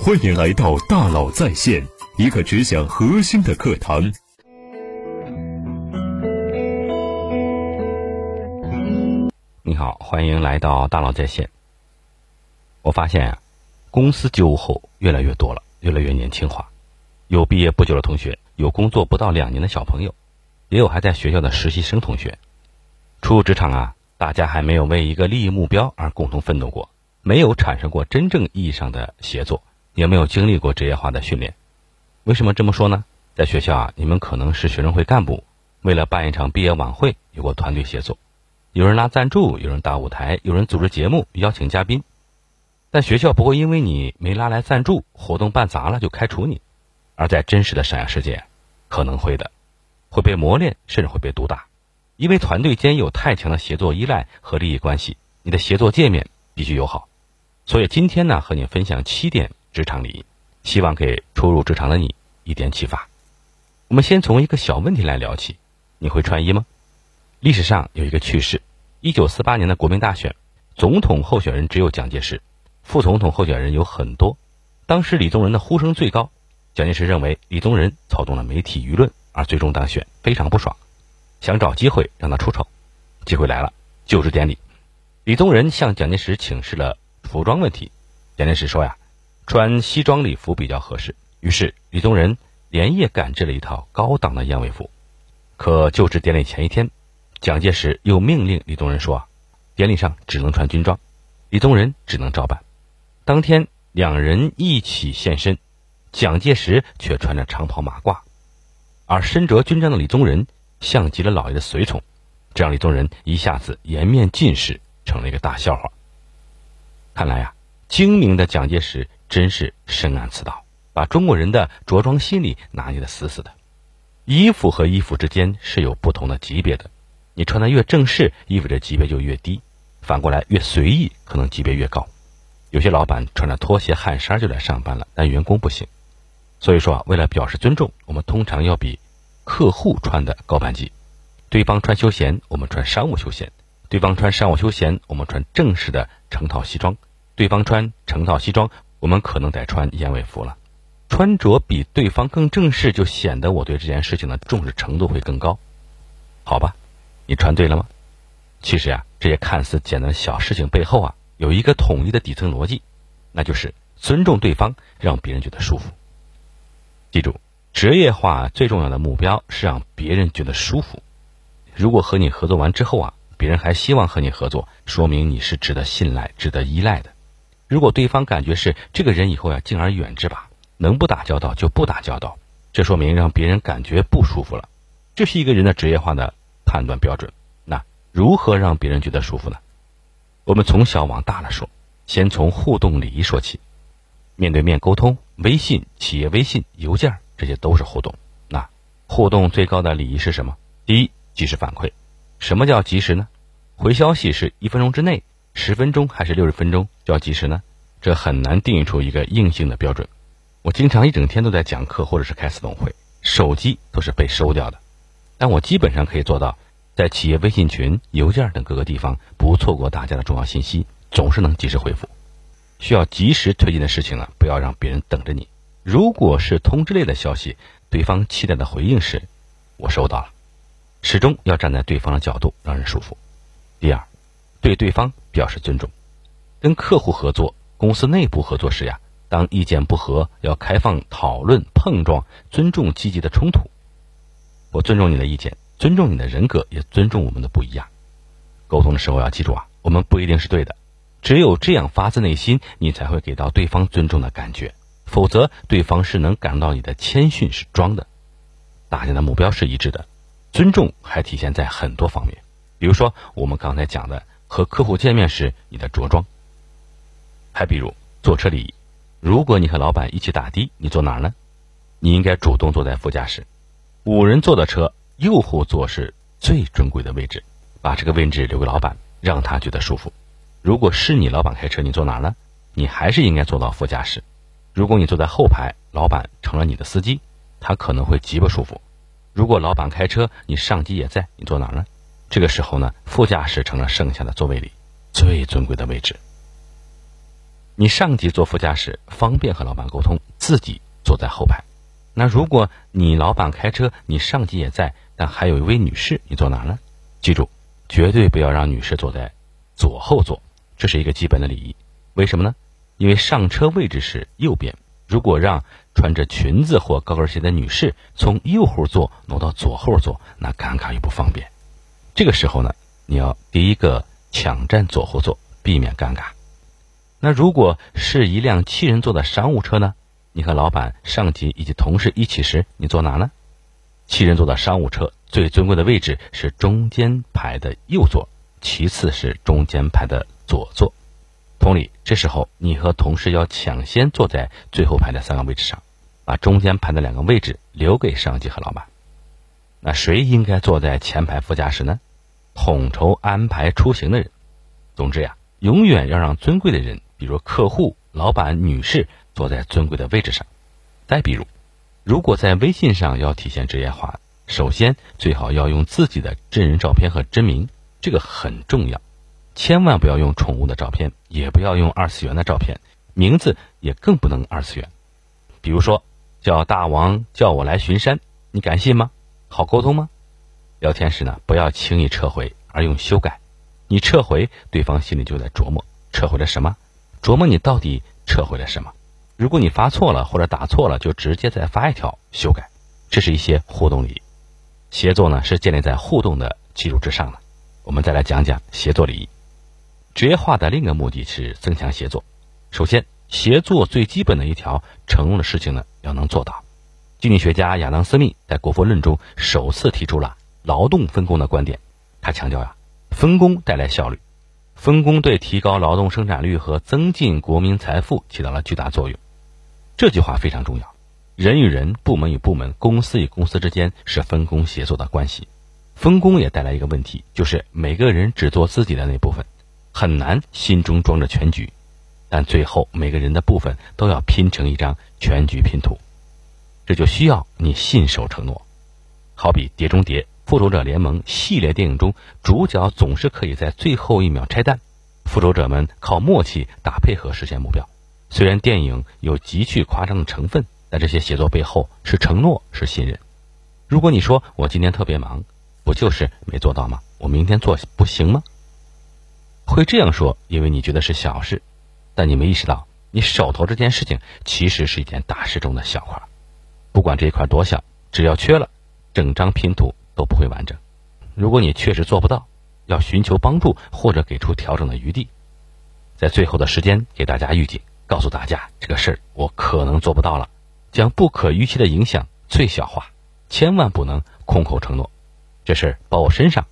欢迎来到大佬在线，一个只讲核心的课堂。你好，欢迎来到大佬在线。我发现呀，公司九五后越来越多了，越来越年轻化，有毕业不久的同学，有工作不到两年的小朋友，也有还在学校的实习生同学。初入职场啊，大家还没有为一个利益目标而共同奋斗过。没有产生过真正意义上的协作，也没有经历过职业化的训练。为什么这么说呢？在学校啊，你们可能是学生会干部，为了办一场毕业晚会，有过团队协作，有人拉赞助，有人搭舞台，有人组织节目，邀请嘉宾。但学校不会因为你没拉来赞助，活动办砸了就开除你，而在真实的商业世界，可能会的，会被磨练，甚至会被毒打，因为团队间有太强的协作依赖和利益关系，你的协作界面必须友好。所以今天呢，和你分享七点职场礼仪，希望给初入职场的你一点启发。我们先从一个小问题来聊起：你会穿衣吗？历史上有一个趣事：一九四八年的国民大选，总统候选人只有蒋介石，副总统候选人有很多。当时李宗仁的呼声最高，蒋介石认为李宗仁操纵了媒体舆论而最终当选，非常不爽，想找机会让他出丑。机会来了，就职典礼，李宗仁向蒋介石请示了。服装问题，蒋介石说呀，穿西装礼服比较合适。于是李宗仁连夜赶制了一套高档的燕尾服。可就职典礼前一天，蒋介石又命令李宗仁说，典礼上只能穿军装。李宗仁只能照办。当天两人一起现身，蒋介石却穿着长袍马褂，而身着军装的李宗仁像极了老爷的随从，这让李宗仁一下子颜面尽失，成了一个大笑话。看来呀，精明的蒋介石真是深谙此道，把中国人的着装心理拿捏的死死的。衣服和衣服之间是有不同的级别的，你穿的越正式，意味着级别就越低；反过来，越随意，可能级别越高。有些老板穿着拖鞋、汗衫就来上班了，但员工不行。所以说啊，为了表示尊重，我们通常要比客户穿的高半级。对方穿休闲，我们穿商务休闲。对方穿商务休闲，我们穿正式的成套西装；对方穿成套西装，我们可能得穿燕尾服了。穿着比对方更正式，就显得我对这件事情的重视程度会更高。好吧，你穿对了吗？其实呀，这些看似简单的小事情背后啊，有一个统一的底层逻辑，那就是尊重对方，让别人觉得舒服。记住，职业化最重要的目标是让别人觉得舒服。如果和你合作完之后啊，别人还希望和你合作，说明你是值得信赖、值得依赖的。如果对方感觉是这个人以后要敬而远之吧，能不打交道就不打交道，这说明让别人感觉不舒服了。这是一个人的职业化的判断标准。那如何让别人觉得舒服呢？我们从小往大了说，先从互动礼仪说起。面对面沟通，微信、企业微信、邮件，这些都是互动。那互动最高的礼仪是什么？第一，及时反馈。什么叫及时呢？回消息是一分钟之内、十分钟还是六十分钟就要及时呢？这很难定义出一个硬性的标准。我经常一整天都在讲课或者是开私董会，手机都是被收掉的，但我基本上可以做到，在企业微信群、邮件等各个地方不错过大家的重要信息，总是能及时回复。需要及时推进的事情呢，不要让别人等着你。如果是通知类的消息，对方期待的回应是“我收到了”，始终要站在对方的角度，让人舒服。第二，对对方表示尊重。跟客户合作、公司内部合作时呀，当意见不合，要开放讨论、碰撞，尊重积极的冲突。我尊重你的意见，尊重你的人格，也尊重我们的不一样。沟通的时候要记住啊，我们不一定是对的，只有这样发自内心，你才会给到对方尊重的感觉。否则，对方是能感到你的谦逊是装的。大家的目标是一致的，尊重还体现在很多方面。比如说，我们刚才讲的和客户见面时你的着装，还比如坐车礼仪。如果你和老板一起打的，你坐哪儿呢？你应该主动坐在副驾驶。五人坐的车，右后座是最尊贵的位置，把这个位置留给老板，让他觉得舒服。如果是你老板开车，你坐哪儿呢？你还是应该坐到副驾驶。如果你坐在后排，老板成了你的司机，他可能会极不舒服。如果老板开车，你上级也在，你坐哪儿呢？这个时候呢，副驾驶成了剩下的座位里最尊贵的位置。你上级坐副驾驶，方便和老板沟通，自己坐在后排。那如果你老板开车，你上级也在，但还有一位女士，你坐哪呢？记住，绝对不要让女士坐在左后座，这是一个基本的礼仪。为什么呢？因为上车位置是右边，如果让穿着裙子或高跟鞋的女士从右后座挪到左后座，那尴尬又不方便。这个时候呢，你要第一个抢占左后座，避免尴尬。那如果是一辆七人座的商务车呢？你和老板、上级以及同事一起时，你坐哪呢？七人座的商务车最尊贵的位置是中间排的右座，其次是中间排的左座。同理，这时候你和同事要抢先坐在最后排的三个位置上，把中间排的两个位置留给上级和老板。那谁应该坐在前排副驾驶呢？统筹安排出行的人。总之呀，永远要让尊贵的人，比如客户、老板、女士，坐在尊贵的位置上。再比如，如果在微信上要体现职业化，首先最好要用自己的真人照片和真名，这个很重要。千万不要用宠物的照片，也不要用二次元的照片，名字也更不能二次元。比如说，叫大王叫我来巡山，你敢信吗？好沟通吗？聊天时呢，不要轻易撤回，而用修改。你撤回，对方心里就在琢磨撤回了什么，琢磨你到底撤回了什么。如果你发错了或者打错了，就直接再发一条修改。这是一些互动礼仪。协作呢，是建立在互动的基础之上的。我们再来讲讲协作礼仪。职业化的另一个目的是增强协作。首先，协作最基本的一条承诺的事情呢，要能做到。经济学家亚当·斯密在《国富论》中首次提出了劳动分工的观点。他强调呀，分工带来效率，分工对提高劳动生产率和增进国民财富起到了巨大作用。这句话非常重要。人与人、部门与部门、公司与公司之间是分工协作的关系。分工也带来一个问题，就是每个人只做自己的那部分。很难心中装着全局，但最后每个人的部分都要拼成一张全局拼图，这就需要你信守承诺。好比《碟中谍》《复仇者联盟》系列电影中，主角总是可以在最后一秒拆弹，复仇者们靠默契打配合实现目标。虽然电影有极具夸张的成分，但这些写作背后是承诺，是信任。如果你说我今天特别忙，不就是没做到吗？我明天做不行吗？会这样说，因为你觉得是小事，但你没意识到，你手头这件事情其实是一件大事中的小块。不管这一块多小，只要缺了，整张拼图都不会完整。如果你确实做不到，要寻求帮助或者给出调整的余地，在最后的时间给大家预警，告诉大家这个事儿我可能做不到了，将不可预期的影响最小化，千万不能空口承诺。这事儿包我身上，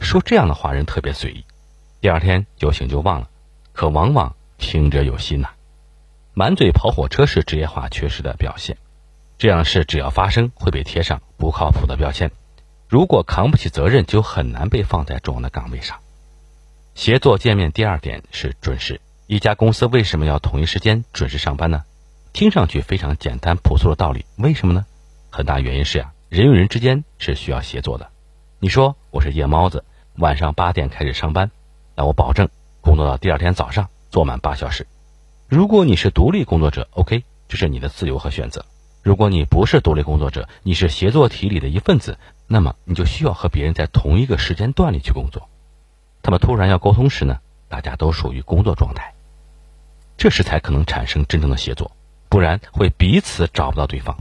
说这样的话人特别随意。第二天酒醒就忘了，可往往听者有心呐。满嘴跑火车是职业化缺失的表现，这样的事只要发生会被贴上不靠谱的标签。如果扛不起责任，就很难被放在重要的岗位上。协作见面第二点是准时。一家公司为什么要统一时间准时上班呢？听上去非常简单朴素的道理，为什么呢？很大原因是呀，人与人之间是需要协作的。你说我是夜猫子，晚上八点开始上班。那我保证工作到第二天早上做满八小时。如果你是独立工作者，OK，这是你的自由和选择。如果你不是独立工作者，你是协作体里的一份子，那么你就需要和别人在同一个时间段里去工作。他们突然要沟通时呢，大家都属于工作状态，这时才可能产生真正的协作，不然会彼此找不到对方。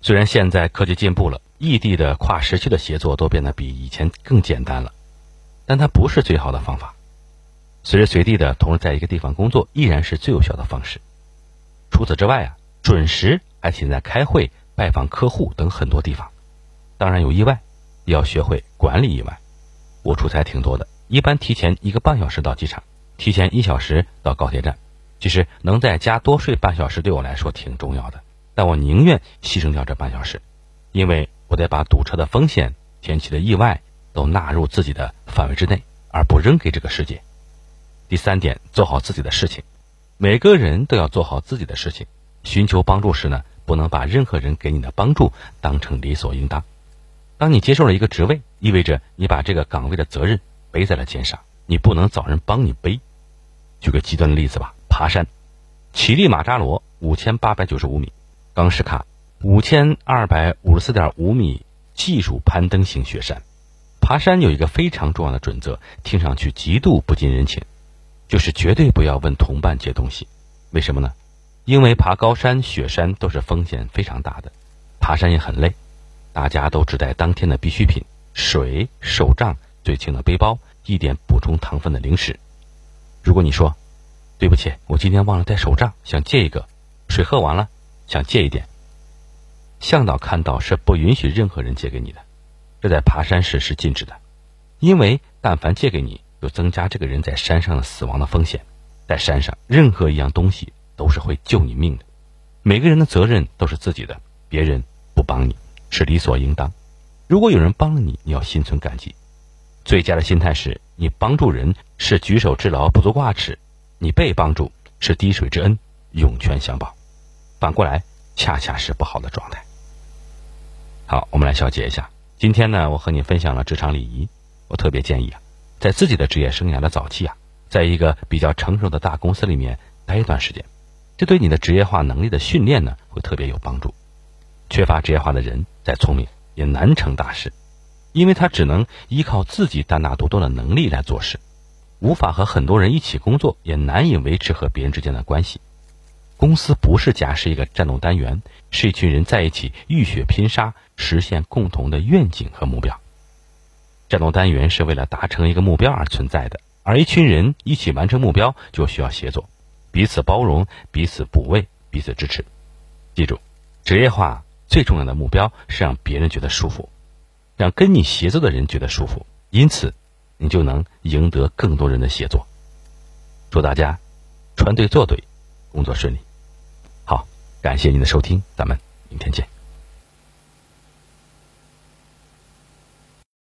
虽然现在科技进步了，异地的跨时区的协作都变得比以前更简单了。但它不是最好的方法。随时随地的同时在一个地方工作，依然是最有效的方式。除此之外啊，准时还体现在开会、拜访客户等很多地方。当然有意外，要学会管理意外。我出差挺多的，一般提前一个半小时到机场，提前一小时到高铁站。其实能在家多睡半小时对我来说挺重要的，但我宁愿牺牲掉这半小时，因为我得把堵车的风险、天气的意外。都纳入自己的范围之内，而不扔给这个世界。第三点，做好自己的事情。每个人都要做好自己的事情。寻求帮助时呢，不能把任何人给你的帮助当成理所应当。当你接受了一个职位，意味着你把这个岗位的责任背在了肩上，你不能找人帮你背。举个极端的例子吧，爬山，乞力马扎罗五千八百九十五米，冈什卡五千二百五十四点五米技术攀登型雪山。爬山有一个非常重要的准则，听上去极度不近人情，就是绝对不要问同伴借东西。为什么呢？因为爬高山、雪山都是风险非常大的，爬山也很累，大家都只带当天的必需品：水、手杖、最轻的背包、一点补充糖分的零食。如果你说：“对不起，我今天忘了带手杖，想借一个；水喝完了，想借一点。”向导看到是不允许任何人借给你的，这在爬山时是禁止的，因为但凡借给你，就增加这个人在山上的死亡的风险。在山上，任何一样东西。都是会救你命的，每个人的责任都是自己的，别人不帮你是理所应当。如果有人帮了你，你要心存感激。最佳的心态是你帮助人是举手之劳，不足挂齿；你被帮助是滴水之恩，涌泉相报。反过来，恰恰是不好的状态。好，我们来小结一下。今天呢，我和你分享了职场礼仪。我特别建议啊，在自己的职业生涯的早期啊，在一个比较成熟的大公司里面待一段时间。这对你的职业化能力的训练呢，会特别有帮助。缺乏职业化的人，再聪明也难成大事，因为他只能依靠自己单打独斗的能力来做事，无法和很多人一起工作，也难以维持和别人之间的关系。公司不是家，是一个战斗单元，是一群人在一起浴血拼杀，实现共同的愿景和目标。战斗单元是为了达成一个目标而存在的，而一群人一起完成目标，就需要协作。彼此包容，彼此补位，彼此支持。记住，职业化最重要的目标是让别人觉得舒服，让跟你协作的人觉得舒服，因此你就能赢得更多人的协作。祝大家穿对做对，工作顺利。好，感谢您的收听，咱们明天见。